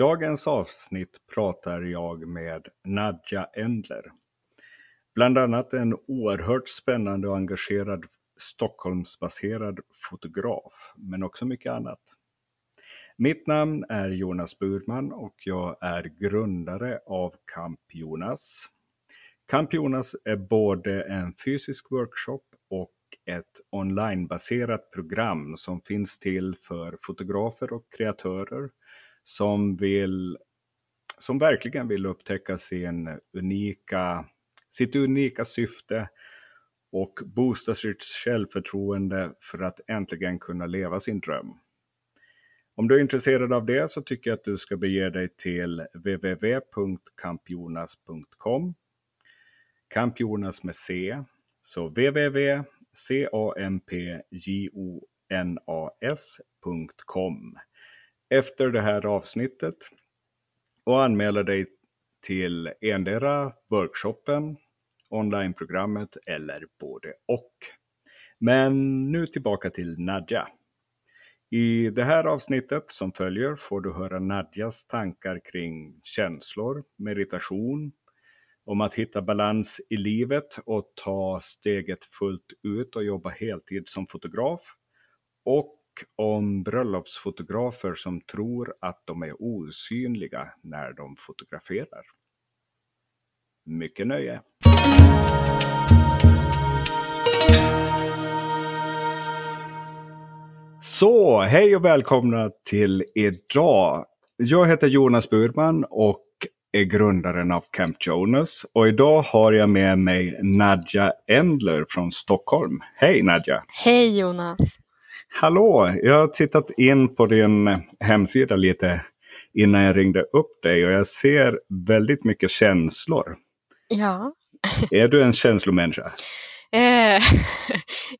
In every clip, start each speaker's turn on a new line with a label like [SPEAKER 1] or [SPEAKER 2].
[SPEAKER 1] dagens avsnitt pratar jag med Nadja Endler. Bland annat en oerhört spännande och engagerad Stockholmsbaserad fotograf, men också mycket annat. Mitt namn är Jonas Burman och jag är grundare av Camp Jonas. Camp Jonas är både en fysisk workshop och ett onlinebaserat program som finns till för fotografer och kreatörer som, vill, som verkligen vill upptäcka sin unika, sitt unika syfte och boosta sitt självförtroende för att äntligen kunna leva sin dröm. Om du är intresserad av det så tycker jag att du ska bege dig till www.campjonas.com Campjonas med C, så www.campjonas.com efter det här avsnittet och anmäla dig till endera workshopen, onlineprogrammet eller både och. Men nu tillbaka till Nadja. I det här avsnittet som följer får du höra Nadjas tankar kring känslor, meditation, om att hitta balans i livet och ta steget fullt ut och jobba heltid som fotograf. Och om bröllopsfotografer som tror att de är osynliga när de fotograferar. Mycket nöje! Så, hej och välkomna till idag. Jag heter Jonas Burman och är grundaren av Camp Jonas. Och idag har jag med mig Nadja Endler från Stockholm. Hej Nadja!
[SPEAKER 2] Hej Jonas!
[SPEAKER 1] Hallå! Jag har tittat in på din hemsida lite innan jag ringde upp dig och jag ser väldigt mycket känslor.
[SPEAKER 2] Ja.
[SPEAKER 1] Är du en känslomänniska?
[SPEAKER 2] Eh,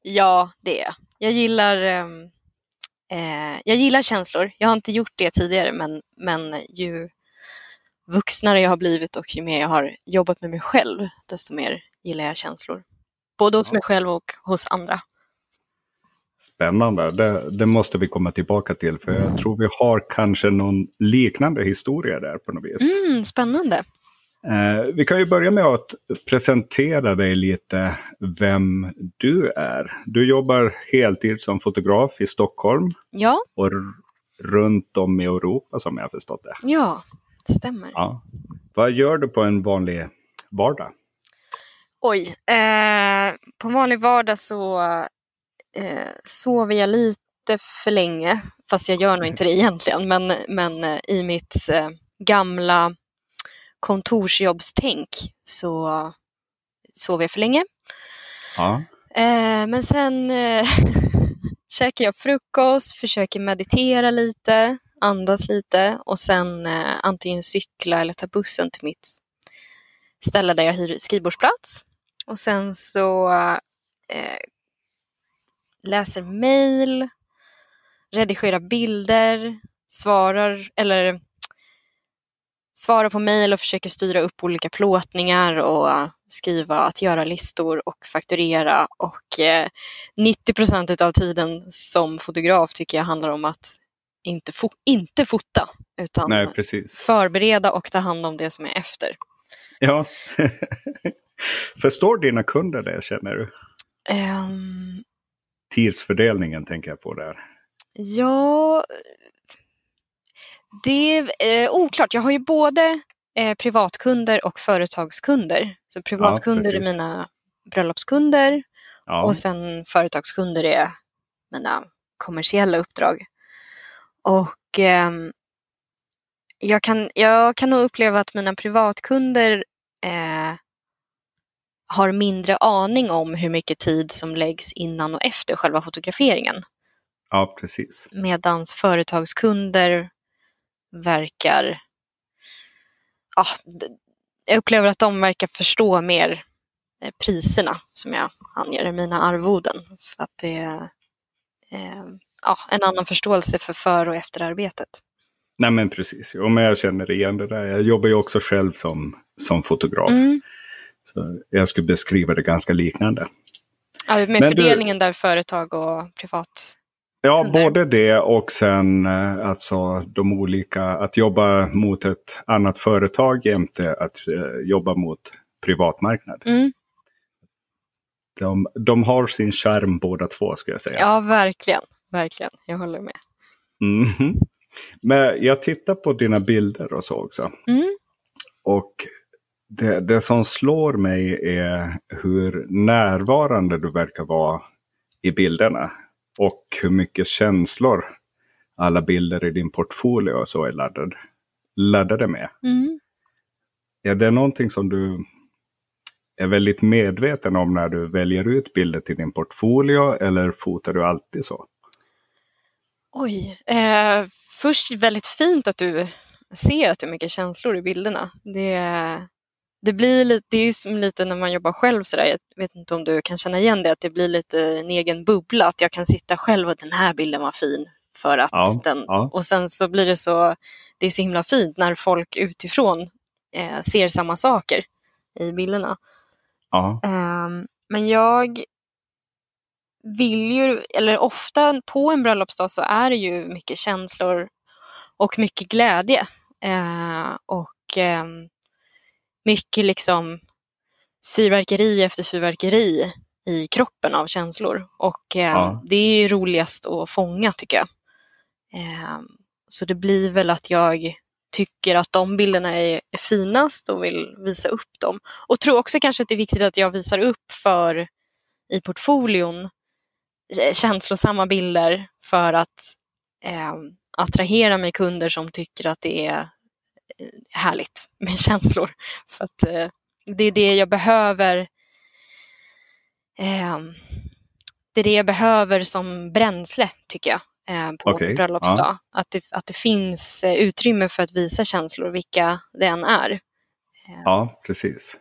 [SPEAKER 2] ja, det är jag. Jag gillar, ehm, eh, jag gillar känslor. Jag har inte gjort det tidigare men, men ju vuxnare jag har blivit och ju mer jag har jobbat med mig själv desto mer gillar jag känslor. Både hos mig själv och hos andra.
[SPEAKER 1] Spännande, det, det, måste vi komma tillbaka till för jag tror vi har kanske någon liknande historia där på något vis.
[SPEAKER 2] Mm, spännande.
[SPEAKER 1] Eh, vi kan ju börja med att presentera dig lite vem du är. Du jobbar heltid som fotograf i Stockholm.
[SPEAKER 2] Ja.
[SPEAKER 1] Och runt om i Europa som jag har förstått det.
[SPEAKER 2] Ja, det stämmer.
[SPEAKER 1] Ja. Vad gör du på en vanlig vardag?
[SPEAKER 2] Oj, eh, på en vanlig vardag så eh, sover jag lite för länge, fast jag gör nog inte det egentligen, men, men eh, i mitt eh, gamla kontorsjobbstänk så sover jag för länge.
[SPEAKER 1] Ja.
[SPEAKER 2] Eh, men sen eh, käkar jag frukost, försöker meditera lite, andas lite och sen eh, antingen cykla eller ta bussen till mitt ställe där jag hyr skrivbordsplats. Och sen så eh, läser mejl, redigerar bilder, svarar eller svarar på mejl och försöker styra upp olika plåtningar och skriva att göra-listor och fakturera. Och eh, 90 procent av tiden som fotograf tycker jag handlar om att inte, fo inte fota, utan
[SPEAKER 1] Nej,
[SPEAKER 2] förbereda och ta hand om det som är efter.
[SPEAKER 1] Ja. Förstår dina kunder det, känner du?
[SPEAKER 2] Um,
[SPEAKER 1] Tidsfördelningen tänker jag på där.
[SPEAKER 2] Ja, det är eh, oklart. Jag har ju både eh, privatkunder och företagskunder. Så privatkunder är
[SPEAKER 1] precis.
[SPEAKER 2] mina bröllopskunder
[SPEAKER 1] Ja,
[SPEAKER 2] och sen företagskunder är mina kommersiella uppdrag. Och ehm, jag, kan, jag kan nog uppleva att mina privatkunder eh, har mindre aning om hur mycket tid som läggs innan och efter själva fotograferingen.
[SPEAKER 1] ja precis.
[SPEAKER 2] Medans företagskunder verkar... Ja, jag upplever att de verkar förstå mer eh, priserna som jag anger i mina arvoden. För att det är eh, ja, en annan förståelse för för och efterarbetet.
[SPEAKER 1] Nej men precis, jo, men jag känner igen det där. Jag jobbar ju också själv som, som fotograf.
[SPEAKER 2] Mm.
[SPEAKER 1] Så jag skulle beskriva det ganska liknande.
[SPEAKER 2] Ja, med
[SPEAKER 1] Men du-
[SPEAKER 2] fördelningen där företag och privat.
[SPEAKER 1] Ja,
[SPEAKER 2] Eller?
[SPEAKER 1] både det och sen eh, alltså de olika, att jobba mot ett annat företag jämte att eh, jobba mot privatmarknad.
[SPEAKER 2] Mm.
[SPEAKER 1] De, de har sin charm båda två skulle jag säga.
[SPEAKER 2] Ja, verkligen. Verkligen. Jag håller med.
[SPEAKER 1] Mhm. Men jag tittar på dina bilder och så också.
[SPEAKER 2] Mm.
[SPEAKER 1] Och det, det som slår mig är hur närvarande du verkar vara i bilderna. Och hur mycket känslor alla bilder i din portfolio och så är laddad, laddade med.
[SPEAKER 2] Mm.
[SPEAKER 1] Är det någonting som du är väldigt medveten om när du väljer ut bilder till din portfolio eller fotar du alltid så?
[SPEAKER 2] Oj. Eh, först väldigt fint att du ser att det är mycket känslor i bilderna. Det, det, blir lite, det är ju som lite när man jobbar själv sådär. Jag vet inte om du kan känna igen det, att det blir lite en egen bubbla. Att jag kan sitta själv och den här bilden var fin. För att
[SPEAKER 1] Ja,
[SPEAKER 2] den,
[SPEAKER 1] ja.
[SPEAKER 2] Och sen så blir det så, det är så himla fint när folk utifrån eh, ser samma saker i bilderna.
[SPEAKER 1] Ja,
[SPEAKER 2] Ehm, men jag vill ju, eller ofta på en bröllopsdag så är det ju mycket känslor och mycket glädje. Eh, och ehm, mycket liksom fyrverkeri efter fyrverkeri i kroppen av känslor. Och ehm,
[SPEAKER 1] Ja.
[SPEAKER 2] det är ju roligast att fånga tycker jag. Ehm, så det blir väl att jag tycker att de bilderna är, är finast och vill visa upp dem. Och tror också kanske att det är viktigt att jag visar upp för i portfolion eh, känslosamma bilder för att eh, attrahera mig kunder som tycker att det är eh, härligt med känslor. För att eh, det är det jag behöver eh, det är det jag behöver som bränsle tycker jag eh, på en bröllopsdag. Att, det, att det finns eh, utrymme för att visa känslor, vilka det än är.
[SPEAKER 1] ja precis.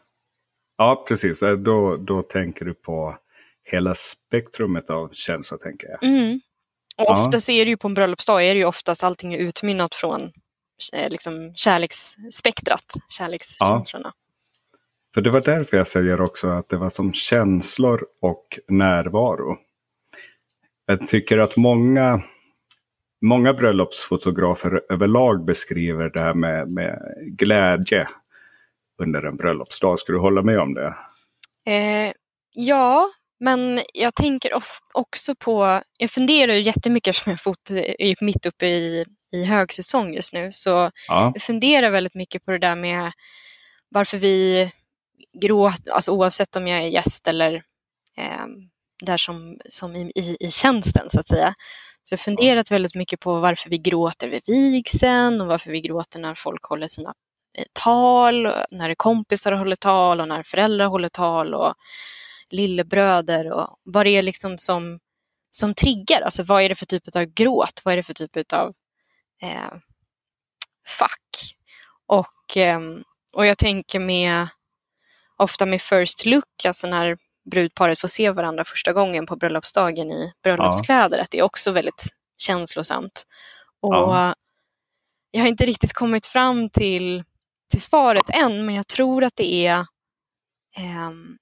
[SPEAKER 1] Ja, precis. Eh, Då, då tänker du på hela spektrumet av känslor, tänker jag.
[SPEAKER 2] Mm. Och
[SPEAKER 1] Ja.
[SPEAKER 2] oftast är det ju på en bröllopsdag är det ju oftast allting är utmynnat från eh, liksom kärleksspektrat, kärlekskänslorna.
[SPEAKER 1] För det var därför jag säger också att det var som känslor och närvaro. Jag tycker att många, många bröllopsfotografer överlag beskriver det här med, med glädje under en bröllopsdag. Skulle du hålla med om det?
[SPEAKER 2] Eh, ja, men jag tänker också på, jag funderar ju jättemycket som jag fot, är mitt uppe i, i högsäsong just nu, så
[SPEAKER 1] Ja,
[SPEAKER 2] jag funderar väldigt mycket på det där med varför vi gråter, alltså oavsett om jag är gäst eller eh, där som, som i, i, i tjänsten så att säga. Så jag funderat väldigt mycket på varför vi gråter vid vigseln och varför vi gråter när folk håller sina eh, tal, när kompisar håller tal och när föräldrar håller tal och lillebröder och vad det är liksom som, som triggar. Alltså vad är det för typ av gråt? Vad är det för typ av eh, fack? Och, ehm, och jag tänker med ofta med first look, alltså när brudparet får se varandra första gången på bröllopsdagen i bröllopskläder, att det är också väldigt känslosamt. Och
[SPEAKER 1] Ja.
[SPEAKER 2] Jag har inte riktigt kommit fram till, till svaret än, men jag tror att det är ehm,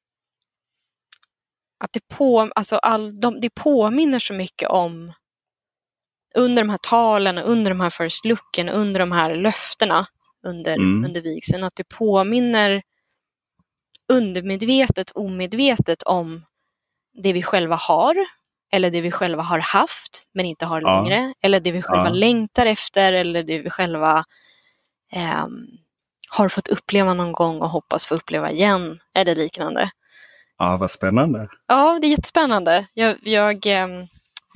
[SPEAKER 2] att det, på, alltså all, de, det påminner så mycket om under de här talen, under de här first looken, under de här löftena under,
[SPEAKER 1] Mm.
[SPEAKER 2] under vigseln, att det påminner undermedvetet, omedvetet om det vi själva har eller det vi själva har haft men inte har
[SPEAKER 1] Ja.
[SPEAKER 2] längre eller det vi själva
[SPEAKER 1] Ja.
[SPEAKER 2] längtar efter eller det vi själva ehm, har fått uppleva någon gång och hoppas få uppleva igen eller liknande.
[SPEAKER 1] Ja, vad spännande.
[SPEAKER 2] Ja, det är jättespännande. Jag, jag, ehm,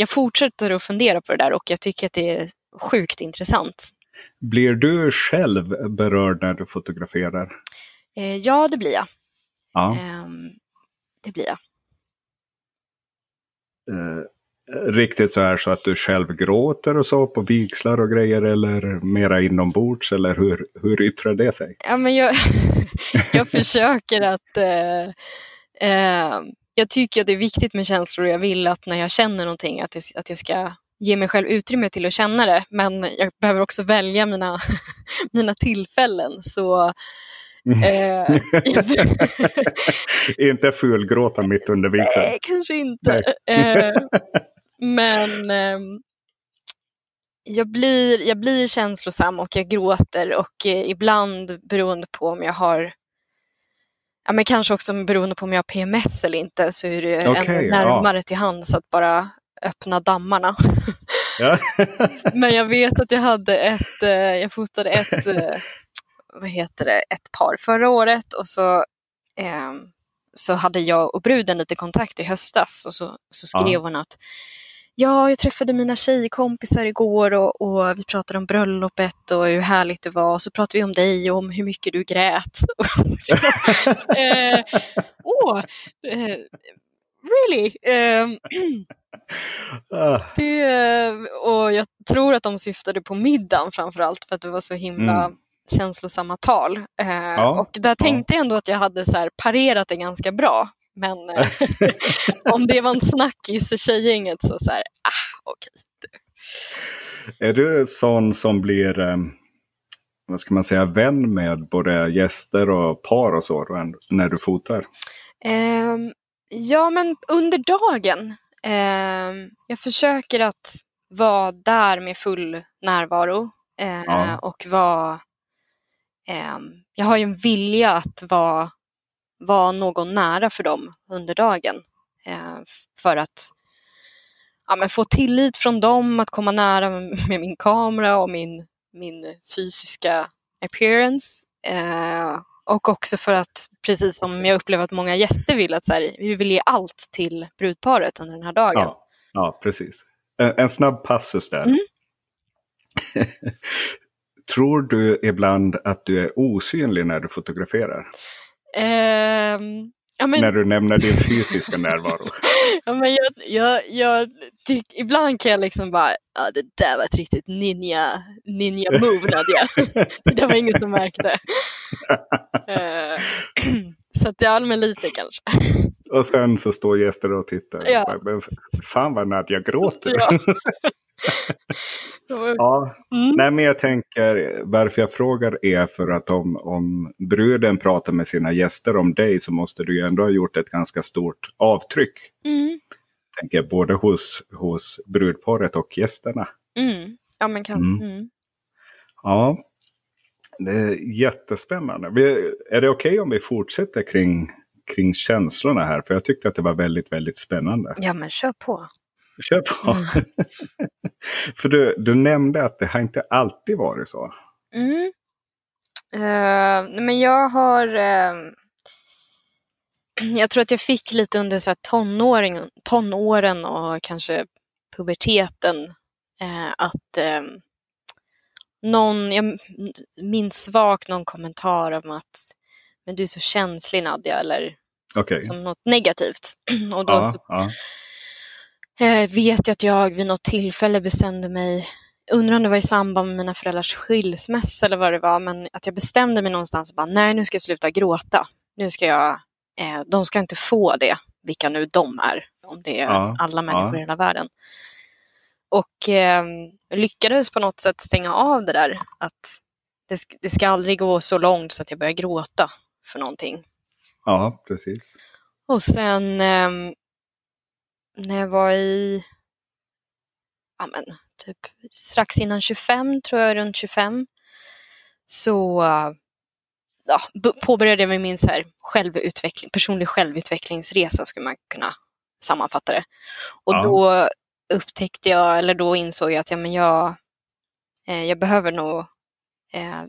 [SPEAKER 2] jag fortsätter att fundera på det där och jag tycker att det är sjukt intressant.
[SPEAKER 1] Blir du själv berörd när du fotograferar?
[SPEAKER 2] Eh, ja, det blir jag.
[SPEAKER 1] Ja.
[SPEAKER 2] Ehm, det blir jag.
[SPEAKER 1] Eh, riktigt så här så att du själv gråter och så på vigslar och grejer eller mera inombords eller hur, hur yttrar det sig?
[SPEAKER 2] Ja, men jag, jag försöker att... Jag tycker att det är viktigt med känslor och jag vill att när jag känner någonting att, det, att jag ska ge mig själv utrymme till att känna det. Men jag behöver också välja mina, mina tillfällen. Så Eh,
[SPEAKER 1] inte fulgråta mitt under vigseln.
[SPEAKER 2] Nej, kanske inte. Eh, men eh, jag, blir, jag blir känslosam och jag gråter och eh, ibland beroende på om jag har Ja, men kanske också beroende på om jag har PMS eller inte så är det
[SPEAKER 1] Okej,
[SPEAKER 2] ännu
[SPEAKER 1] ja.
[SPEAKER 2] närmare till hands att bara öppna dammarna.
[SPEAKER 1] Ja.
[SPEAKER 2] Men jag vet att jag hade ett, eh, jag fotade ett, eh, vad heter det, ett par förra året och så, eh, så hade jag och bruden lite kontakt i höstas och så, så skrev
[SPEAKER 1] Ja.
[SPEAKER 2] hon att Ja, jag träffade mina tjejkompisar igår och, och vi pratade om bröllopet och hur härligt det var. Och så pratade vi om dig och om hur mycket du grät. eh, Åh, eh, really? Eh,
[SPEAKER 1] Ah,
[SPEAKER 2] det, och jag tror att de syftade på middagen framförallt för att det var så himla
[SPEAKER 1] Mm.
[SPEAKER 2] känslosamma tal. Eh,
[SPEAKER 1] Ja,
[SPEAKER 2] och där tänkte jag ändå att jag hade så parerat det ganska bra. Men eh, om det var en snackis i tjejgänget så så här, ah, okej.
[SPEAKER 1] Är du sån som blir, eh, vad ska man säga, vän med både gäster och par och så när du fotar?
[SPEAKER 2] Ehm, ja, men under dagen. Ehm, jag försöker att vara där med full närvaro. eh,
[SPEAKER 1] Ja.
[SPEAKER 2] Och vara... ehm, jag har ju en vilja att vara, vara någon nära för dem under dagen. eh, för att ja, få tillit från dem, att komma nära med, med min kamera och min, min fysiska appearance. Eh, och också för att, precis som jag upplever att många gäster vill, att så här, vi vill ge allt till brudparet under den här dagen.
[SPEAKER 1] Ja, ja precis. En, en snabb passus där.
[SPEAKER 2] Mm.
[SPEAKER 1] Tror du ibland att du är osynlig när du fotograferar?
[SPEAKER 2] Ehm, ja, men,
[SPEAKER 1] När du nämner din fysiska närvaro?
[SPEAKER 2] ja, men jag, jag, jag tyck, ibland kan jag liksom bara, ja, det där var ett riktigt ninja, ninja move Nadja. det var ingen som märkte. Eh, så att jag allmän lite kanske.
[SPEAKER 1] Och sen så står gäster och tittar.
[SPEAKER 2] Ja.
[SPEAKER 1] Men fan vad Nadja gråter.
[SPEAKER 2] Ja.
[SPEAKER 1] Ja,
[SPEAKER 2] Mm.
[SPEAKER 1] nej men jag tänker varför jag frågar är för att om, om bruden pratar med sina gäster om dig så måste du ju ändå ha gjort ett ganska stort avtryck.
[SPEAKER 2] Mm.
[SPEAKER 1] Tänker både hos, hos brudparet och gästerna.
[SPEAKER 2] Mm. Ja, men kan.
[SPEAKER 1] Mm.
[SPEAKER 2] Mm.
[SPEAKER 1] Ja, det är jättespännande. Är det okej om vi fortsätter kring, kring känslorna här? För jag tyckte att det var väldigt, väldigt spännande.
[SPEAKER 2] Ja, men kör på.
[SPEAKER 1] Kör på!
[SPEAKER 2] Mm.
[SPEAKER 1] för du, du nämnde att det har inte alltid varit så.
[SPEAKER 2] Mm. Nej, men jag har... eh, jag tror att jag fick lite under så här tonåring, tonåren och kanske puberteten eh, att någon, jag minns svagt någon kommentar om att men du är så känslig Nadja eller
[SPEAKER 1] Okej.
[SPEAKER 2] som något negativt. och då
[SPEAKER 1] Ja,
[SPEAKER 2] så
[SPEAKER 1] ja.
[SPEAKER 2] Eh, vet jag att jag vid något tillfälle bestämde mig, undrar om det var i samband med mina föräldrars skilsmässa eller vad det var, men att jag bestämde mig någonstans och bara, nej nu ska jag sluta gråta. Nu ska jag, eh, de ska inte få det, vilka nu de är, om det är
[SPEAKER 1] Ja,
[SPEAKER 2] alla människor
[SPEAKER 1] ja.
[SPEAKER 2] i hela världen. Och eh, lyckades på något sätt stänga av det där, att det, det ska aldrig gå så långt så att jag börjar gråta för någonting.
[SPEAKER 1] ja, precis.
[SPEAKER 2] Och sen ehm, när jag var i, ja men typ strax innan 25, tror jag, runt 25, så ja, påbörjade jag med min så här självutveckling, personlig självutvecklingsresa, skulle man kunna sammanfatta det. Och
[SPEAKER 1] Ja.
[SPEAKER 2] då upptäckte jag, eller då insåg jag att ja, men jag, eh, jag behöver nog eh,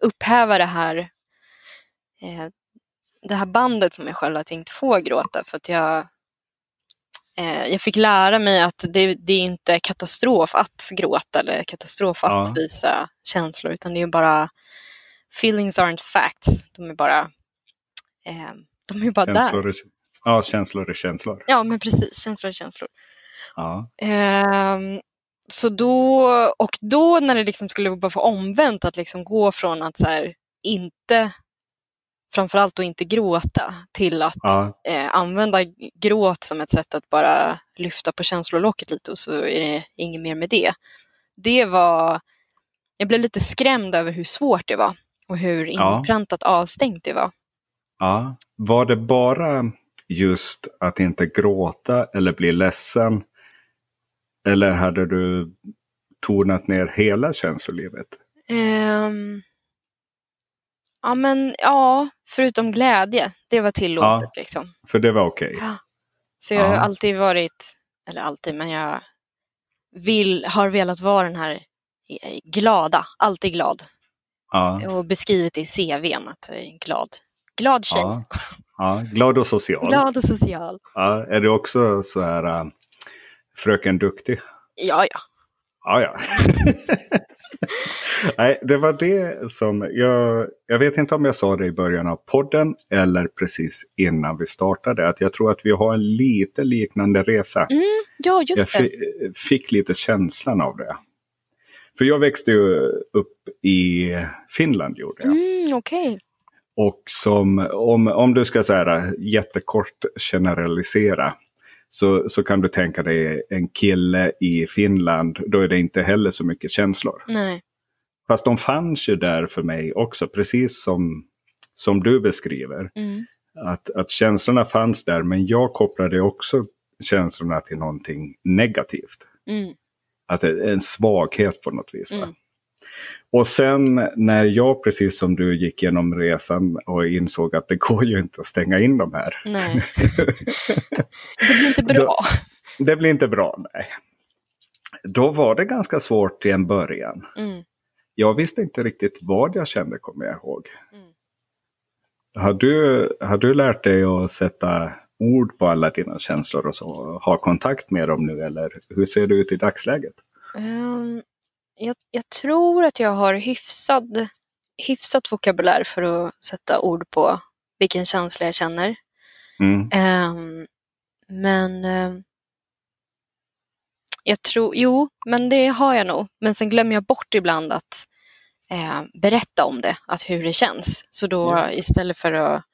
[SPEAKER 2] upphäva det här, eh, det här bandet med mig själv att inte få gråta. För att jag, jag fick lära mig att det, det är inte katastrof att gråta eller katastrof att
[SPEAKER 1] Ja.
[SPEAKER 2] visa känslor, utan det är bara feelings aren't facts. De är bara, eh, de är bara där.
[SPEAKER 1] Känslor är, ja, känslor är känslor.
[SPEAKER 2] Ja, men precis. Känslor är känslor.
[SPEAKER 1] Ja.
[SPEAKER 2] Ehm, så då, och då när det liksom skulle bara få omvänt, att liksom gå från att så här, inte, framförallt då inte gråta, till att
[SPEAKER 1] Ja.
[SPEAKER 2] eh, använda gråt som ett sätt att bara lyfta på känslolocket lite och så är det inget mer med det. Det var, jag blev lite skrämd över hur svårt det var och hur
[SPEAKER 1] Ja.
[SPEAKER 2] inpräntat avstängt det var.
[SPEAKER 1] Ja. Var det bara just att inte gråta eller bli ledsen? Eller hade du tonat ner hela känslolivet?
[SPEAKER 2] Ehm, ja, men ja, förutom glädje. Det var tillåtet liksom.
[SPEAKER 1] För det var okej.
[SPEAKER 2] Ja. Så jag har
[SPEAKER 1] Ja.
[SPEAKER 2] alltid varit, eller alltid, men jag vill, har velat vara den här eh, glada, alltid glad.
[SPEAKER 1] Ja.
[SPEAKER 2] Och beskrivit det i CVn att jag är glad. Glad tjej.
[SPEAKER 1] Ja. Ja. Glad och social.
[SPEAKER 2] Glad och social.
[SPEAKER 1] Ja. Är du också så här äh, fröken duktig?
[SPEAKER 2] Ja, ja.
[SPEAKER 1] Ja, ja. Nej, det var det som jag, jag vet inte om jag sa det i början av podden eller precis innan vi startade. Att jag tror att vi har en lite liknande resa.
[SPEAKER 2] Mm, ja,
[SPEAKER 1] Jag
[SPEAKER 2] just det.
[SPEAKER 1] fi- fick lite känslan av det. För jag växte ju upp i Finland gjorde jag.
[SPEAKER 2] Mm, Okej.
[SPEAKER 1] Och som, om, om du ska säga jättekort generalisera. Så, så kan du tänka dig en kille i Finland, då är det inte heller så mycket känslor.
[SPEAKER 2] Nej.
[SPEAKER 1] Fast de fanns ju där för mig också, precis som, som du beskriver.
[SPEAKER 2] Mm.
[SPEAKER 1] Att, att känslorna fanns där, men jag kopplade också känslorna till någonting negativt.
[SPEAKER 2] Mm.
[SPEAKER 1] Att en svaghet på något vis.
[SPEAKER 2] Mm.
[SPEAKER 1] Och sen när jag, precis som du, gick igenom resan och insåg att det går ju inte att stänga in de här.
[SPEAKER 2] Nej. det blir inte bra.
[SPEAKER 1] Det blir inte bra, nej. Då var det ganska svårt i en början.
[SPEAKER 2] Mm.
[SPEAKER 1] Jag visste inte riktigt vad jag kände, kommer jag ihåg.
[SPEAKER 2] Mm.
[SPEAKER 1] Har, du, har du lärt dig att sätta ord på alla dina känslor och så? Ha kontakt med dem nu, eller hur ser det ut i dagsläget?
[SPEAKER 2] Ehm, jag, jag tror att jag har hyfsad, hyfsat vokabulär för att sätta ord på vilken känsla jag känner.
[SPEAKER 1] Mm.
[SPEAKER 2] Ehm, men ehm, jag tror, jo, men det har jag nog. Men sen glömmer jag bort ibland att eh, berätta om det, att hur det känns. Så då
[SPEAKER 1] Ja.
[SPEAKER 2] istället för att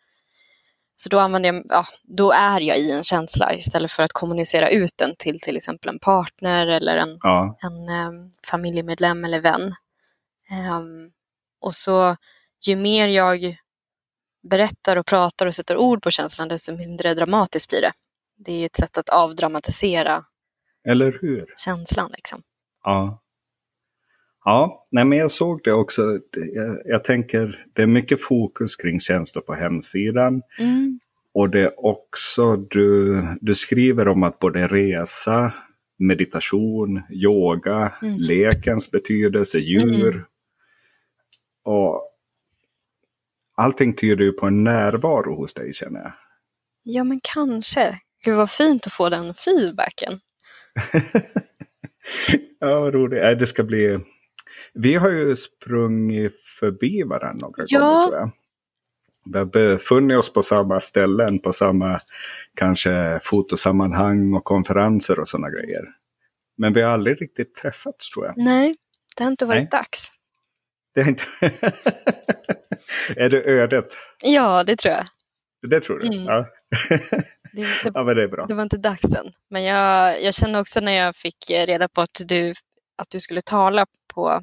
[SPEAKER 2] så då använder jag, ja, då är jag i en känsla istället för att kommunicera ut den till till exempel en partner eller en
[SPEAKER 1] Ja,
[SPEAKER 2] en em, familjemedlem eller vän. Em, och så ju mer jag berättar och pratar och sätter ord på känslan, desto mindre dramatiskt blir det. Det är ett sätt att avdramatisera
[SPEAKER 1] eller hur?
[SPEAKER 2] känslan. Liksom.
[SPEAKER 1] Ja. Ja, nej men jag såg det också. Jag, jag tänker, det är mycket fokus kring känslor på hemsidan.
[SPEAKER 2] Mm.
[SPEAKER 1] Och det är också, du, du skriver om att både resa, meditation, yoga,
[SPEAKER 2] Mm.
[SPEAKER 1] lekens betydelse, djur. Och allting tyder ju på en närvaro hos dig känner jag.
[SPEAKER 2] Ja, men kanske. Gud vad fint att få den feedbacken.
[SPEAKER 1] ja, vad roligt. Det ska bli... Vi har ju sprungit förbi varandra några
[SPEAKER 2] Ja.
[SPEAKER 1] gånger tror jag. Vi har befunnit oss på samma ställen, på samma kanske fotosammanhang och konferenser och sådana grejer. Men vi har aldrig riktigt träffats tror jag.
[SPEAKER 2] Nej, det har inte varit
[SPEAKER 1] Nej.
[SPEAKER 2] dags.
[SPEAKER 1] Det är, inte... är det ödet?
[SPEAKER 2] Ja, det tror jag.
[SPEAKER 1] Det tror du?
[SPEAKER 2] Mm.
[SPEAKER 1] Ja.
[SPEAKER 2] Det, det,
[SPEAKER 1] ja, men det är bra.
[SPEAKER 2] det var inte dags än. Men jag, jag kände också när jag fick reda på att du, att du skulle tala på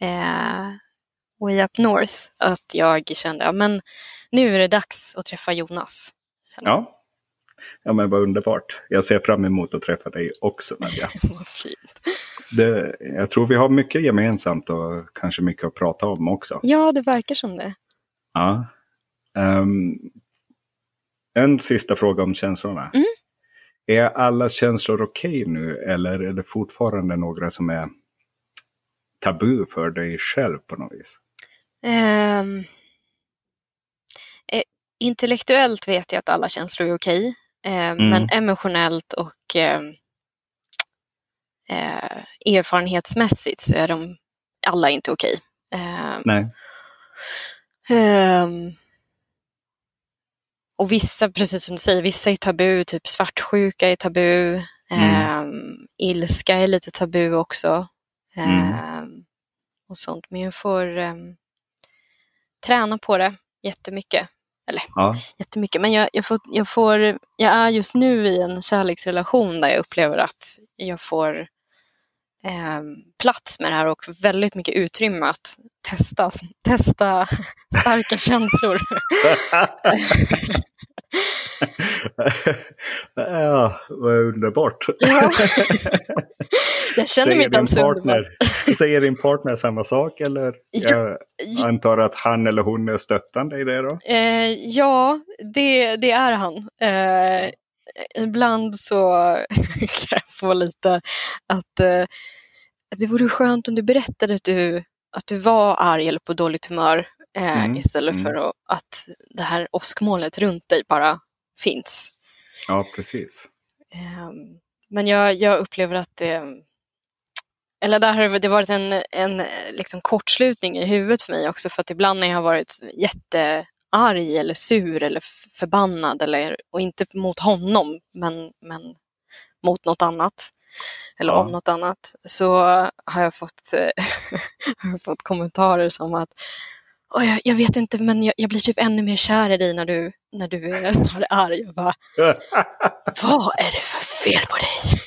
[SPEAKER 2] eh, Way Up North, att jag kände men nu är det dags att träffa Jonas. Jag.
[SPEAKER 1] Ja. ja, men vad underbart. Jag ser fram emot att träffa dig också Nadja.
[SPEAKER 2] Vad fint.
[SPEAKER 1] Det, jag tror vi har mycket gemensamt och kanske mycket att prata om också.
[SPEAKER 2] Ja, det verkar som det.
[SPEAKER 1] Ja. Ehm, en sista fråga om känslorna.
[SPEAKER 2] Mm.
[SPEAKER 1] Är alla känslor okej nu eller är det fortfarande några som är tabu för dig själv på något vis?
[SPEAKER 2] Eh, intellektuellt vet jag att alla känslor är okej. Eh,
[SPEAKER 1] Mm.
[SPEAKER 2] Men emotionellt och eh, eh, erfarenhetsmässigt så är de alla inte okej.
[SPEAKER 1] Nej.
[SPEAKER 2] Och vissa, precis som du säger, vissa är tabu, typ svartsjuka är tabu. Ehm, ilska är lite tabu också. Ehm, och sånt. Men jag får ehm, träna på det jättemycket.
[SPEAKER 1] Ja.
[SPEAKER 2] jättemycket. Men jag, jag, får, jag, får, jag är just nu i en kärleksrelation där jag upplever att jag får ehm, plats med det här och väldigt mycket utrymme att testa, testa starka känslor.
[SPEAKER 1] ja, vad underbart.
[SPEAKER 2] Ja. Jag känner mig inte alls underbar.
[SPEAKER 1] partner, säger din partner samma sak eller?
[SPEAKER 2] Ja.
[SPEAKER 1] Jag antar att han eller hon är stöttande i det då?
[SPEAKER 2] Eh, ja, det, det är han. Eh, ibland så kan jag få lite att, eh, det vore skönt om du berättade att du, att du var arg eller på dåligt humör eh,
[SPEAKER 1] Mm,
[SPEAKER 2] istället
[SPEAKER 1] mm.
[SPEAKER 2] för att, att det här åskmolnet runt dig bara finns.
[SPEAKER 1] Ja, precis.
[SPEAKER 2] Eh, men jag, jag upplever att det eller där har det varit en, en liksom kortslutning i huvudet för mig också för att ibland när jag har varit jättearg eller sur eller förbannad eller, och inte mot honom men, men mot något annat eller
[SPEAKER 1] Ja.
[SPEAKER 2] om något annat så har jag fått, fått kommentarer som att "Åh, jag, jag vet inte men jag, jag blir typ ännu mer kär i dig när du, när du är här arg. Jag bara, vad är det för fel på dig?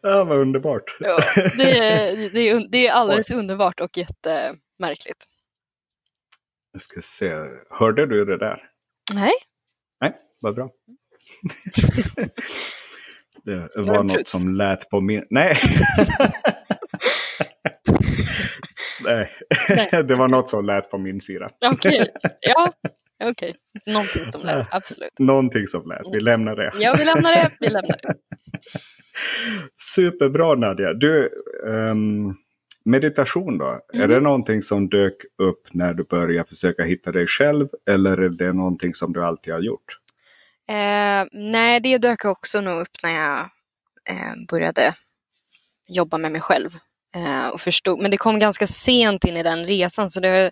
[SPEAKER 1] ja, vad underbart.
[SPEAKER 2] Ja, det, är, det, är, det är alldeles underbart och jättemärkligt.
[SPEAKER 1] Jag ska se, hörde du det där?
[SPEAKER 2] Nej,
[SPEAKER 1] Nej, vad bra. det var något som lät på min... Nej. Nej,
[SPEAKER 2] Nej.
[SPEAKER 1] det var något som lät på min sida.
[SPEAKER 2] okej. Ja, okej. Någonting som lät, absolut.
[SPEAKER 1] Någonting som lät. Vi lämnar det.
[SPEAKER 2] Ja, vi lämnar det. Vi lämnar det.
[SPEAKER 1] Superbra Nadja. Du, ehm, meditation då? Är
[SPEAKER 2] Mm.
[SPEAKER 1] det någonting som dök upp när du började försöka hitta dig själv? Eller är det någonting som du alltid har gjort?
[SPEAKER 2] Eh, nej, det dök också nog upp när jag eh, började jobba med mig själv. Eh, och förstod, men det kom ganska sent in i den resan så det...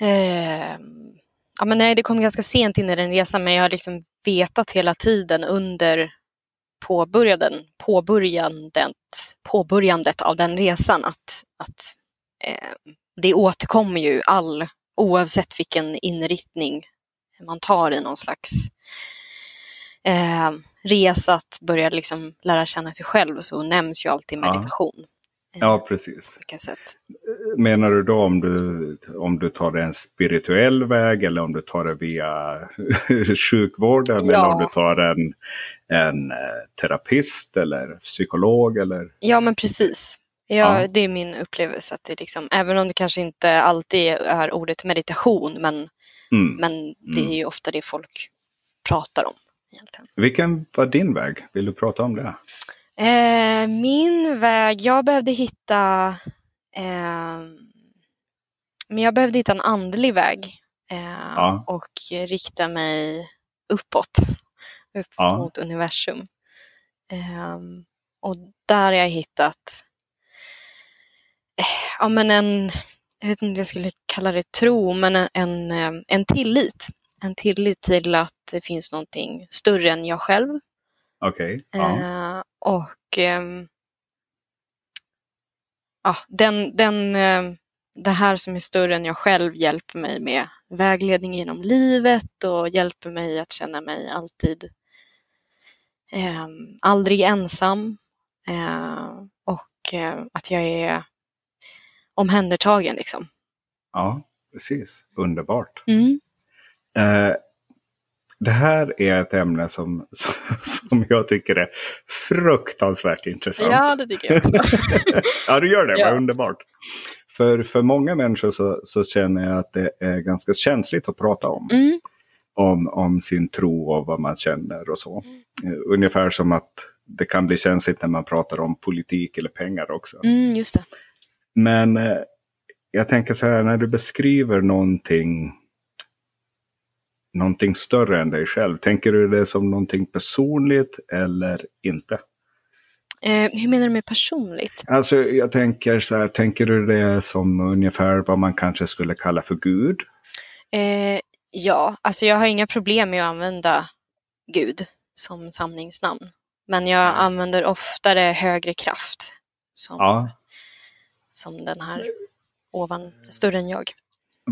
[SPEAKER 2] Eh, ja, men nej, det kom ganska sent in i den resan men jag har liksom vetat hela tiden under påbörjanden, påbörjandet, påbörjandet av den resan att, att eh, det återkommer ju all, oavsett vilken inriktning man tar i någon slags eh, resa att börja liksom lära känna sig själv så nämns ju alltid
[SPEAKER 1] Ja.
[SPEAKER 2] meditation.
[SPEAKER 1] Ja, precis.
[SPEAKER 2] På olika sätt.
[SPEAKER 1] Menar du då om du, om du tar en spirituell väg eller om du tar det via sjukvården eller
[SPEAKER 2] Ja.
[SPEAKER 1] om du tar en, en eh, terapist eller psykolog eller?
[SPEAKER 2] Ja men precis. Ja,
[SPEAKER 1] Ja.
[SPEAKER 2] Det är min upplevelse att det liksom, även om det kanske inte alltid är ordet meditation men,
[SPEAKER 1] Mm.
[SPEAKER 2] men det är ju ofta det folk pratar om. Egentligen.
[SPEAKER 1] Vilken var din väg? Vill du prata om det?
[SPEAKER 2] Eh, min väg, jag behövde hitta eh, men jag behövde hitta en andlig väg eh,
[SPEAKER 1] Ja.
[SPEAKER 2] och rikta mig uppåt, upp
[SPEAKER 1] Ja.
[SPEAKER 2] mot universum. Eh, och där har jag hittat eh, ja, men en, jag vet inte om jag skulle kalla det tro, men en, en, eh, en tillit. En tillit till att det finns någonting större än jag själv.
[SPEAKER 1] Okej. Ja.
[SPEAKER 2] Eh, och ehm, ja, den, den, eh, det här som är större än jag själv hjälper mig med vägledning genom livet och hjälper mig att känna mig alltid eh, aldrig ensam. Eh, och eh, att jag är omhändertagen liksom.
[SPEAKER 1] ja, precis. Underbart.
[SPEAKER 2] Mm.
[SPEAKER 1] Eh, det här är ett ämne som, som jag tycker är fruktansvärt intressant.
[SPEAKER 2] Ja, det tycker jag också.
[SPEAKER 1] ja, du gör det.
[SPEAKER 2] Ja.
[SPEAKER 1] Vad underbart. För, för många människor så, så känner jag att det är ganska känsligt att prata om.
[SPEAKER 2] Mm.
[SPEAKER 1] Om, om sin tro och vad man känner och så. Eh, Ungefär som att det kan bli känsligt när man pratar om politik eller pengar också.
[SPEAKER 2] Mm, just det.
[SPEAKER 1] Men eh, jag tänker så här, när du beskriver någonting, någonting större än dig själv, tänker du det som någonting personligt eller inte?
[SPEAKER 2] Eh, hur menar du med personligt?
[SPEAKER 1] Alltså jag tänker så här, tänker du det som ungefär vad man kanske skulle kalla för Gud?
[SPEAKER 2] Eh, ja, alltså jag har inga problem med att använda Gud som samlingsnamn. Men jag
[SPEAKER 1] Nej.
[SPEAKER 2] använder oftare högre kraft som,
[SPEAKER 1] Ja.
[SPEAKER 2] som den här ovan, större än jag.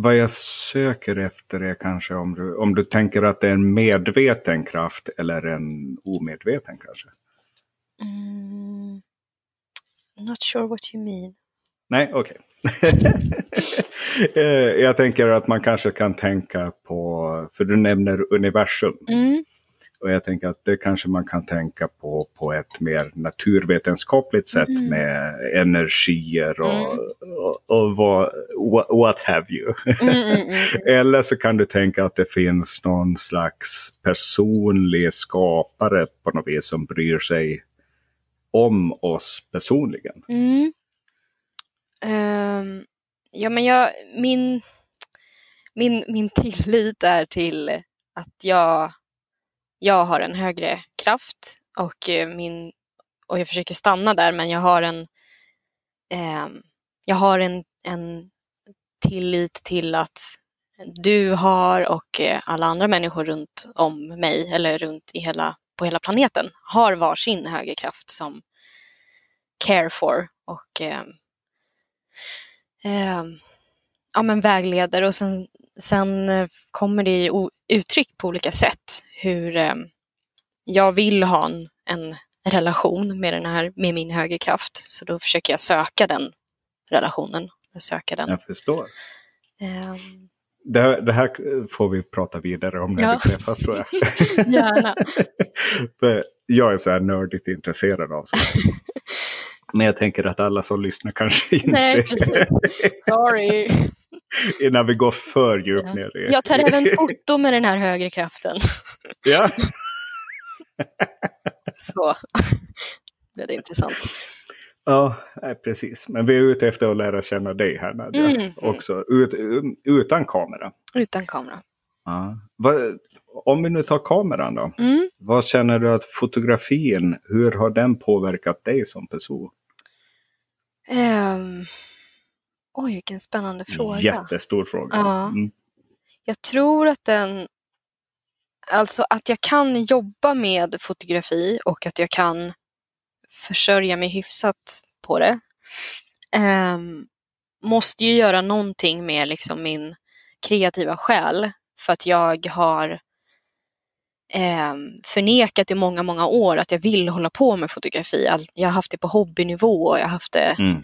[SPEAKER 1] Vad jag söker efter är kanske om du, om du tänker att det är en medveten kraft eller en omedveten kanske?
[SPEAKER 2] Mm, not sure what you mean.
[SPEAKER 1] Nej, okej. Eh, jag tänker att man kanske kan tänka på, för du nämner universum.
[SPEAKER 2] Mm,
[SPEAKER 1] Och jag tänker att det kanske man kan tänka på på ett mer naturvetenskapligt sätt
[SPEAKER 2] Mm.
[SPEAKER 1] med energier och, och, och vad, what, have you.
[SPEAKER 2] mm, mm, mm.
[SPEAKER 1] Eller så kan du tänka att det finns någon slags personlig skapare på något vis som bryr sig om oss personligen.
[SPEAKER 2] Mm. Ehm, ja, men jag, min, min, min tillit är till att jag, jag har en högre kraft och, eh, min, och jag försöker stanna där, men jag har en, eh, jag har en, en tillit till att du har och eh, alla andra människor runt om mig eller runt i hela, på hela planeten har varsin högre kraft som care for och eh, eh, ja, men vägleder och sen, sen eh, kommer det i uttryck på olika sätt hur eh, jag vill ha en, en relation med, den här, med min högre kraft. Så då försöker jag söka den relationen. Söka den.
[SPEAKER 1] Jag förstår.
[SPEAKER 2] Ehm,
[SPEAKER 1] Det, här- det här får vi prata vidare om när
[SPEAKER 2] Ja.
[SPEAKER 1] vi träffas tror jag.
[SPEAKER 2] Gärna.
[SPEAKER 1] För jag är så här nördigt intresserad av sånt. Men jag tänker att alla som lyssnar kanske inte...
[SPEAKER 2] Nej, precis. Sorry.
[SPEAKER 1] Innan vi går för djupt
[SPEAKER 2] Ja.
[SPEAKER 1] ner i...
[SPEAKER 2] Jag tar även foto med den här högre kraften.
[SPEAKER 1] Ja,
[SPEAKER 2] Så blev det intressant.
[SPEAKER 1] ja precis. Men vi är ute efter att lära känna dig här Nadja.
[SPEAKER 2] Mm.
[SPEAKER 1] Också, ut, utan kamera.
[SPEAKER 2] Utan kamera.
[SPEAKER 1] Ja. Vad, om vi nu tar kameran då.
[SPEAKER 2] Mm.
[SPEAKER 1] Vad känner du att fotografin, hur har den påverkat dig som person?
[SPEAKER 2] Ehm, oj, vilken spännande fråga.
[SPEAKER 1] Jättestor fråga.
[SPEAKER 2] Ja.
[SPEAKER 1] Mm.
[SPEAKER 2] Jag tror att den... Alltså att jag kan jobba med fotografi och att jag kan försörja mig hyfsat på det. ehm, måste ju göra någonting med liksom min kreativa själ. För att jag har ehm, förnekat i många, många år att jag vill hålla på med fotografi. Jag har haft det på hobbynivå och jag har haft det
[SPEAKER 1] Mm.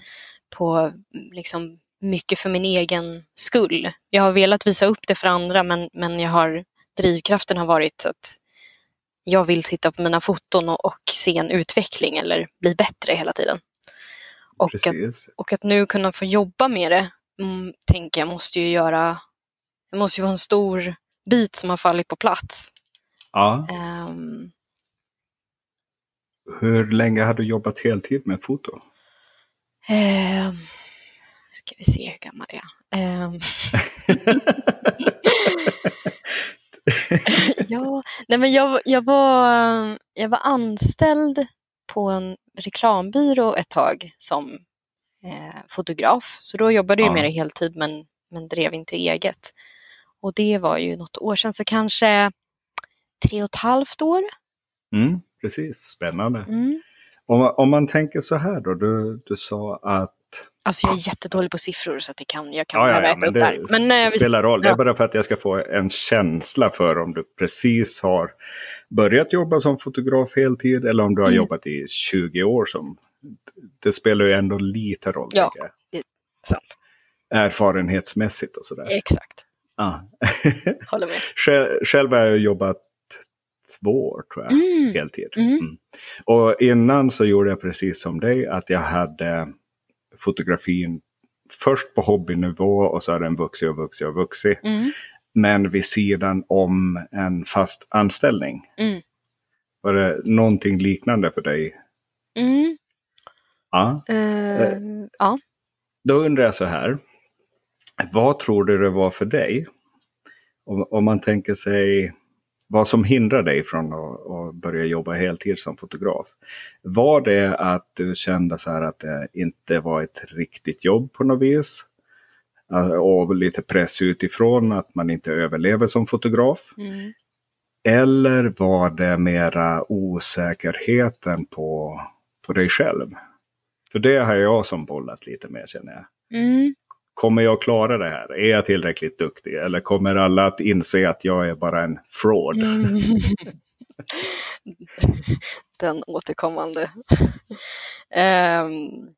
[SPEAKER 2] på liksom mycket för min egen skull. Jag har velat visa upp det för andra men, men jag har, drivkraften har varit att jag vill titta på mina foton och, och se en utveckling eller bli bättre hela tiden. Och att, och att nu kunna få jobba med det, mm, tänker jag, måste ju göra, det måste ju vara en stor bit som har fallit på plats.
[SPEAKER 1] Ja.
[SPEAKER 2] Ehm,
[SPEAKER 1] Hur länge har du jobbat heltid med foto?
[SPEAKER 2] ehm, ska vi se hur gammal jag är. Ehm, ja, nej men jag, jag, var, jag var anställd på en reklambyrå ett tag som eh, fotograf. Så då jobbade jag
[SPEAKER 1] Ja.
[SPEAKER 2] med det heltid men, men drev inte eget. Och det var ju något år sedan, så kanske tre och ett halvt år.
[SPEAKER 1] Mm, precis, spännande.
[SPEAKER 2] Mm.
[SPEAKER 1] Om, om man tänker så här då, du, du sa att
[SPEAKER 2] Alltså jag är jättedålig på siffror så att det kan, jag kan
[SPEAKER 1] Ja, ja, ja, men
[SPEAKER 2] upp
[SPEAKER 1] det
[SPEAKER 2] där. Men vi-
[SPEAKER 1] spelar roll. Det är bara för att jag ska få en känsla för om du precis har börjat jobba som fotograf heltid eller om du har
[SPEAKER 2] Mm.
[SPEAKER 1] jobbat i 20 år som... Det spelar ju ändå lite roll.
[SPEAKER 2] Ja.
[SPEAKER 1] tänker
[SPEAKER 2] sant.
[SPEAKER 1] jag. Erfarenhetsmässigt och sådär.
[SPEAKER 2] Exakt,
[SPEAKER 1] Ja.
[SPEAKER 2] håller med.
[SPEAKER 1] själv, själv har jag jobbat två år tror jag.
[SPEAKER 2] Mm.
[SPEAKER 1] heltid.
[SPEAKER 2] Mm.
[SPEAKER 1] Mm. Och innan så gjorde jag precis som dig att jag hade fotografin först på hobbynivå och så har den vuxit och vuxit och vuxit.
[SPEAKER 2] Mm.
[SPEAKER 1] Men vid sidan om en fast anställning.
[SPEAKER 2] Mm.
[SPEAKER 1] Var det någonting liknande för dig?
[SPEAKER 2] Mm.
[SPEAKER 1] Ja,
[SPEAKER 2] Eh, ja.
[SPEAKER 1] då undrar jag så här. Vad tror du det var för dig? Om, om man tänker sig vad som hindrar dig från att, att, börja jobba heltid som fotograf. Var det att du kände så här att det inte var ett riktigt jobb på något vis? Och lite press utifrån att man inte överlever som fotograf? Mm. Eller var det mera osäkerheten på, på dig själv? För det har jag som bollat lite med känner jag. Mm. Kommer jag klara det här? Är jag tillräckligt duktig? Eller kommer alla att inse att jag är bara en fraud? Mm.
[SPEAKER 2] Den återkommande. um,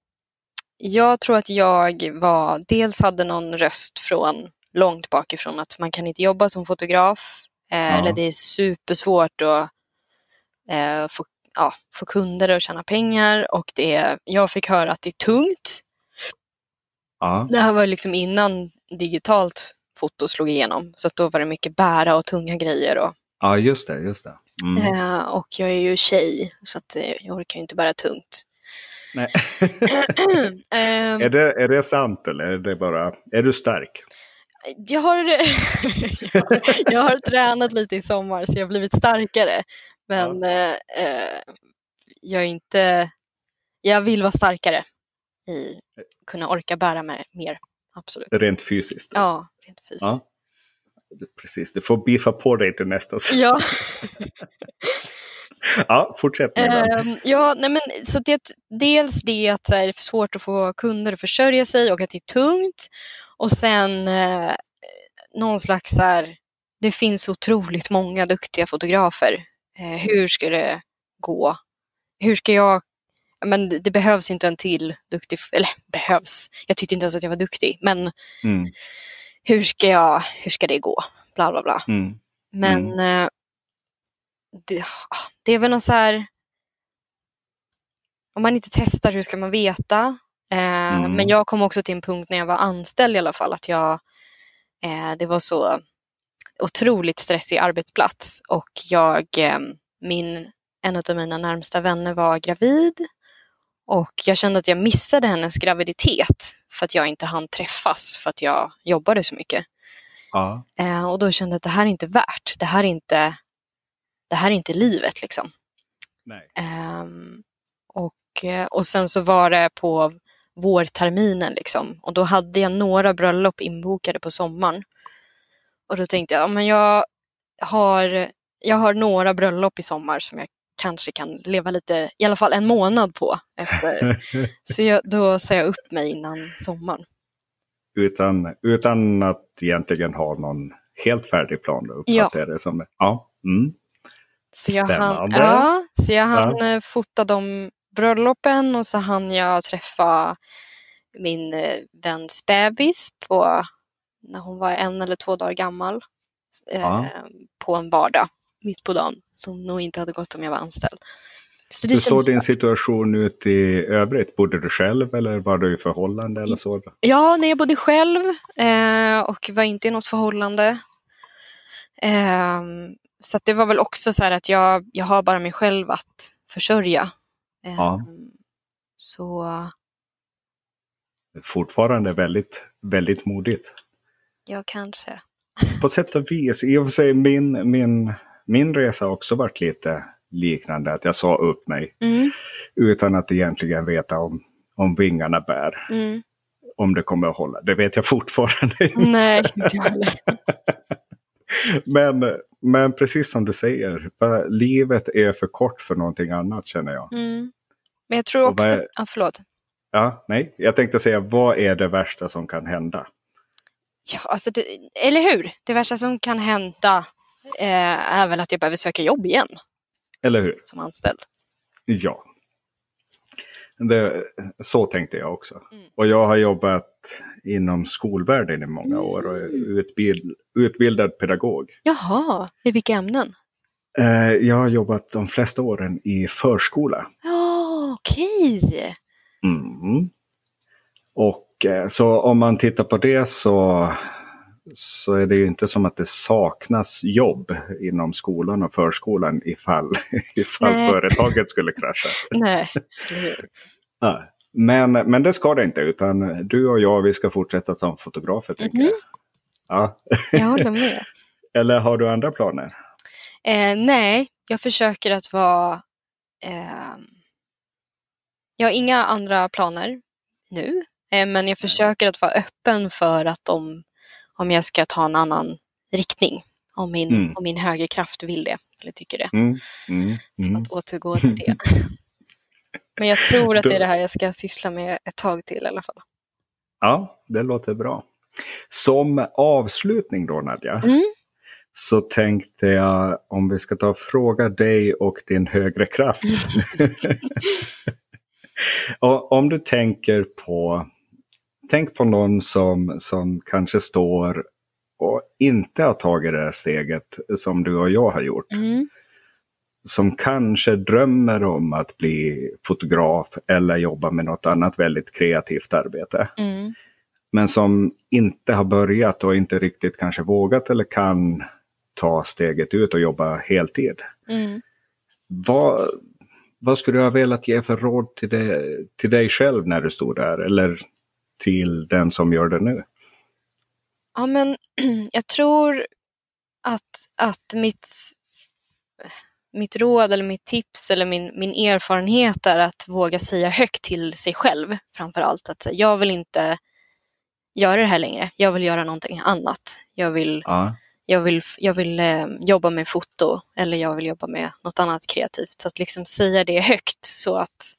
[SPEAKER 2] jag tror att jag var, dels hade någon röst från långt bakifrån att man kan inte jobba som fotograf. Eh, ja. Eller det är supersvårt att eh, få, ja, få kunder och tjäna pengar. Och det, jag fick höra att det är tungt. Ja. Det här var liksom innan digitalt foto slog igenom. Så då var det mycket bära och tunga grejer. Och,
[SPEAKER 1] ja, just det. Just det.
[SPEAKER 2] Mm. Eh, och jag är ju tjej så att eh, jag orkar ju inte bära tungt.
[SPEAKER 1] Nej. är, det, är det sant eller är det bara, är du stark?
[SPEAKER 2] Jag har, jag, har, tränat lite i sommar så jag har blivit starkare. Men ja. eh, jag är inte, jag vill vara starkare i kunna orka bära med mer. Absolut.
[SPEAKER 1] Rent fysiskt?
[SPEAKER 2] Ja, rent fysiskt. Ja.
[SPEAKER 1] Precis, du får biffa på dig till nästa.
[SPEAKER 2] Ja.
[SPEAKER 1] ja, fortsätt med
[SPEAKER 2] um, Ja, nej men så det, dels det att det är svårt att få kunder att försörja sig och att det är tungt. Och sen eh, någon slags så här, det finns otroligt många duktiga fotografer. Eh, hur ska det gå? Hur ska jag men det behövs inte en till duktig, eller behövs, jag tyckte inte ens att jag var duktig, men mm. hur, ska jag, hur ska det gå? Bla bla bla. Mm. Men mm. Eh, det, ah, det, är väl något så här, om man inte testar hur ska man veta? Eh, mm. Men jag kom också till en punkt när jag var anställd i alla fall, att jag, eh, det var så otroligt stressig arbetsplats och jag, eh, min, en av mina närmsta vänner var gravid och jag kände att jag missade hennes graviditet för att jag inte hann träffas för att jag jobbade så mycket. Ja. Eh, och då kände jag att det här är inte värt, det här är inte, det här är inte livet liksom. Eh, och, och sen så var det på vårterminen liksom och då hade jag några bröllop inbokade på sommaren. Och då tänkte jag, ja, men jag har, jag har några bröllop i sommar som jag kanske kan leva lite, i alla fall en månad på. Efter. Så jag, då sa jag upp mig innan sommaren.
[SPEAKER 1] Utan, utan att egentligen ha någon helt färdig plan? Uppfattar ja. det som. Ja. Mm.
[SPEAKER 2] Så jag hann, ja, så jag hann ja. Eh, fota de bröllopen och så hann jag träffa min eh, väns bebis på, när hon var en eller två dagar gammal. Ja. Eh, på en vardag mitt på dagen som nog inte hade gått om jag var anställd.
[SPEAKER 1] Så Hur såg din situation ut i övrigt? Bodde du själv eller var du i förhållande eller så?
[SPEAKER 2] Ja, nej, jag bodde själv eh, och var inte i något förhållande. Eh, så det var väl också så här att jag, jag har bara mig själv att försörja. Eh, ja. Så...
[SPEAKER 1] Fortfarande väldigt, väldigt modigt.
[SPEAKER 2] Ja, kanske.
[SPEAKER 1] På sätt och vis. I och för sig min, min min resa också varit lite liknande. Att jag sa upp mig mm. utan att egentligen veta om, om vingarna bär. Mm. Om det kommer att hålla. Det vet jag fortfarande inte.
[SPEAKER 2] Nej,
[SPEAKER 1] men, men precis som du säger, livet är för kort för någonting annat känner jag.
[SPEAKER 2] Mm. Men jag tror också... Är... Ah, förlåt.
[SPEAKER 1] Ja, nej. Jag tänkte säga, vad är det värsta som kan hända?
[SPEAKER 2] Ja, alltså det, eller hur? Det värsta som kan hända eh, är väl att jag behöver söka jobb igen.
[SPEAKER 1] Eller hur?
[SPEAKER 2] Som anställd.
[SPEAKER 1] Ja. Det, så tänkte jag också. Mm. Och jag har jobbat inom skolvärlden i många år och är mm. utbild, utbildad pedagog.
[SPEAKER 2] Jaha, i vilka ämnen?
[SPEAKER 1] Eh, jag har jobbat de flesta åren i förskola.
[SPEAKER 2] Ja, okej. Okay.
[SPEAKER 1] Mm. Och eh, så om man tittar på det så så är det ju inte som att det saknas jobb inom skolan och förskolan ifall, ifall företaget skulle krascha.
[SPEAKER 2] Nej.
[SPEAKER 1] ja, Men, men det ska det inte, utan du och jag vi ska fortsätta som fotografer. Tänker
[SPEAKER 2] Mhm.
[SPEAKER 1] jag. Ja.
[SPEAKER 2] Jag håller med.
[SPEAKER 1] Eller har du andra planer?
[SPEAKER 2] Eh, nej, jag försöker att vara... Eh, jag har inga andra planer nu, eh, men jag försöker att vara öppen för att om, om jag ska ta en annan riktning, om min,
[SPEAKER 1] Mm.
[SPEAKER 2] om min högre kraft vill det, eller tycker det,
[SPEAKER 1] Mm, mm, mm.
[SPEAKER 2] att återgå till det. men jag tror att det är det här jag ska syssla med ett tag till i alla fall.
[SPEAKER 1] Ja, det låter bra. Som avslutning då Nadja,
[SPEAKER 2] Mm.
[SPEAKER 1] så tänkte jag om vi ska ta och fråga dig och din högre kraft. om du tänker på, tänk på någon som, som kanske står och inte har tagit det här steget som du och jag har gjort.
[SPEAKER 2] Mm.
[SPEAKER 1] Som kanske drömmer om att bli fotograf eller jobba med något annat väldigt kreativt arbete.
[SPEAKER 2] Mm.
[SPEAKER 1] Men som inte har börjat och inte riktigt kanske vågat eller kan ta steget ut och jobba heltid.
[SPEAKER 2] Mm.
[SPEAKER 1] Vad, vad skulle du ha velat ge för råd till, det, till dig själv när du stod där? Eller till den som gör det nu?
[SPEAKER 2] Ja, men jag tror att, att mitt, mitt råd eller mitt tips eller min, min erfarenhet är att våga säga högt till sig själv framför allt. Att jag vill inte göra det här längre. Jag vill göra någonting annat. Jag vill,
[SPEAKER 1] Ja,
[SPEAKER 2] jag vill, jag vill eh, jobba med foto eller jag vill jobba med något annat kreativt. Så att liksom säga det högt så att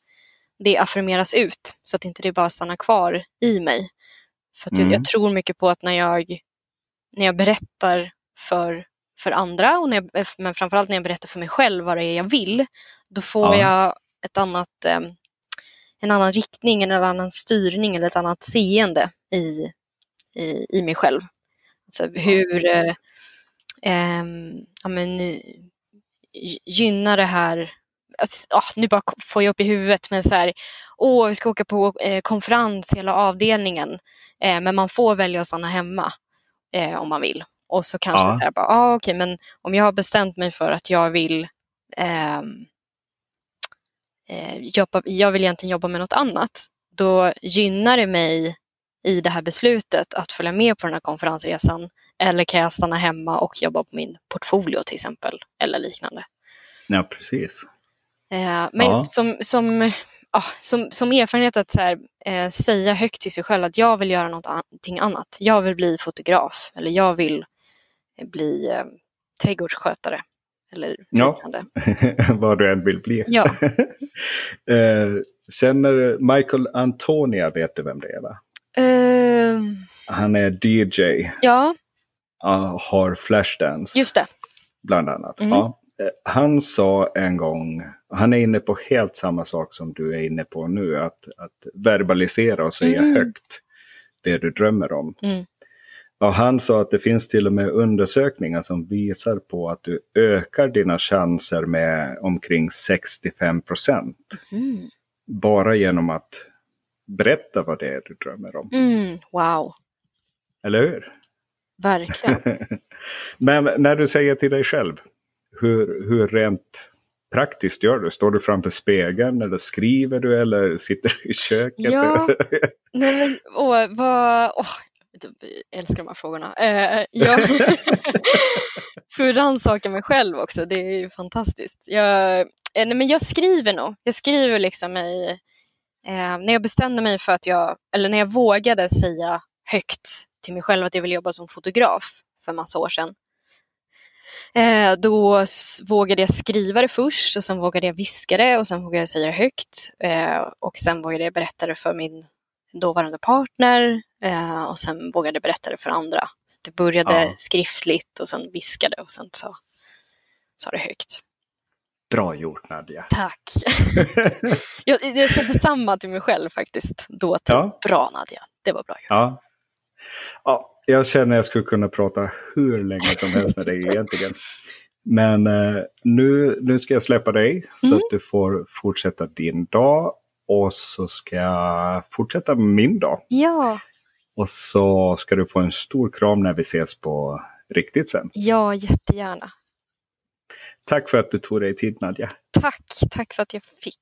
[SPEAKER 2] det affirmeras ut så att inte det bara stannar kvar i mig. För att jag,
[SPEAKER 1] Mm.
[SPEAKER 2] jag tror mycket på att när jag, när jag berättar för, för andra, och när jag, eh, men framförallt när jag berättar för mig själv vad det är jag vill, då får
[SPEAKER 1] Ja.
[SPEAKER 2] jag ett annat, eh, en annan riktning, en annan styrning eller ett annat seende i, i, i mig själv. Alltså hur, eh, ehm, ja, men, eh, gy- gynnar det här Alltså, ah, nu bara får jag upp i huvudet, men så här, åh, vi ska åka på eh, konferens hela avdelningen, eh, men man får välja att stanna hemma eh, om man vill. Och så kanske
[SPEAKER 1] Ja.
[SPEAKER 2] så här, bara, ah, okej, men om jag har bestämt mig för att jag vill ehm, eh, jobba, jag vill egentligen jobba med något annat, då gynnar det mig i det här beslutet att följa med på den här konferensresan. Eller kan jag stanna hemma och jobba på min portfolio till exempel, eller liknande.
[SPEAKER 1] ja precis.
[SPEAKER 2] Eh, men
[SPEAKER 1] Ja.
[SPEAKER 2] som, som, ja, som, som erfarenhet att så här, eh, säga högt till sig själv att jag vill göra någonting annat. Jag vill bli fotograf eller jag vill eh, bli eh, trädgårdsskötare. Eller
[SPEAKER 1] Ja. Vad du än vill bli.
[SPEAKER 2] Ja.
[SPEAKER 1] eh, känner Michael Antonia, vet du vem det är va?
[SPEAKER 2] Eh,
[SPEAKER 1] Han är DJ,
[SPEAKER 2] ja,
[SPEAKER 1] uh, har Flashdance.
[SPEAKER 2] just det.
[SPEAKER 1] bland annat.
[SPEAKER 2] Mm.
[SPEAKER 1] Ja. Eh, Han sa en gång, han är inne på helt samma sak som du är inne på nu, att, att verbalisera och säga
[SPEAKER 2] Mm.
[SPEAKER 1] högt det du drömmer om.
[SPEAKER 2] Mm.
[SPEAKER 1] Och han sa att det finns till och med undersökningar som visar på att du ökar dina chanser med omkring 65 procent.
[SPEAKER 2] Mm.
[SPEAKER 1] Bara genom att berätta vad det är du drömmer om.
[SPEAKER 2] Mm, wow,
[SPEAKER 1] Eller hur?
[SPEAKER 2] verkligen.
[SPEAKER 1] Men när du säger till dig själv, hur, hur rent praktiskt gör du? Står du framför spegeln eller skriver du eller sitter du i köket?
[SPEAKER 2] Ja. Nej, men, åh, vad, åh, jag älskar de här frågorna. Eh, jag får rannsaka mig själv också, det är ju fantastiskt. Jag, eh, nej, men jag skriver nog. Jag skriver liksom i, eh, när jag bestämde mig för att jag, eller när jag vågade säga högt till mig själv att jag vill jobba som fotograf för massa år sedan. Eh, då vågade jag skriva det först och sen vågade jag viska det och sen vågade jag säga det högt. Eh, och sen vågade jag berätta det för min dåvarande partner eh, och sen vågade jag berätta det för andra. Så det började
[SPEAKER 1] Ja.
[SPEAKER 2] skriftligt och sen viskade och sen sa, sa det högt.
[SPEAKER 1] Bra gjort Nadja.
[SPEAKER 2] Tack! jag, jag sa detsamma till mig själv faktiskt då. Till,
[SPEAKER 1] Ja.
[SPEAKER 2] Bra Nadja, det var bra gjort.
[SPEAKER 1] Ja. ja, jag känner att jag skulle kunna prata hur länge som helst med dig egentligen. Men eh, nu, nu ska jag släppa dig så
[SPEAKER 2] Mm.
[SPEAKER 1] att du får fortsätta din dag. Och så ska jag fortsätta min dag.
[SPEAKER 2] Ja,
[SPEAKER 1] Och så ska du få en stor kram när vi ses på riktigt sen.
[SPEAKER 2] ja, jättegärna.
[SPEAKER 1] Tack för att du tog dig tid Nadja.
[SPEAKER 2] Tack, tack för att jag fick.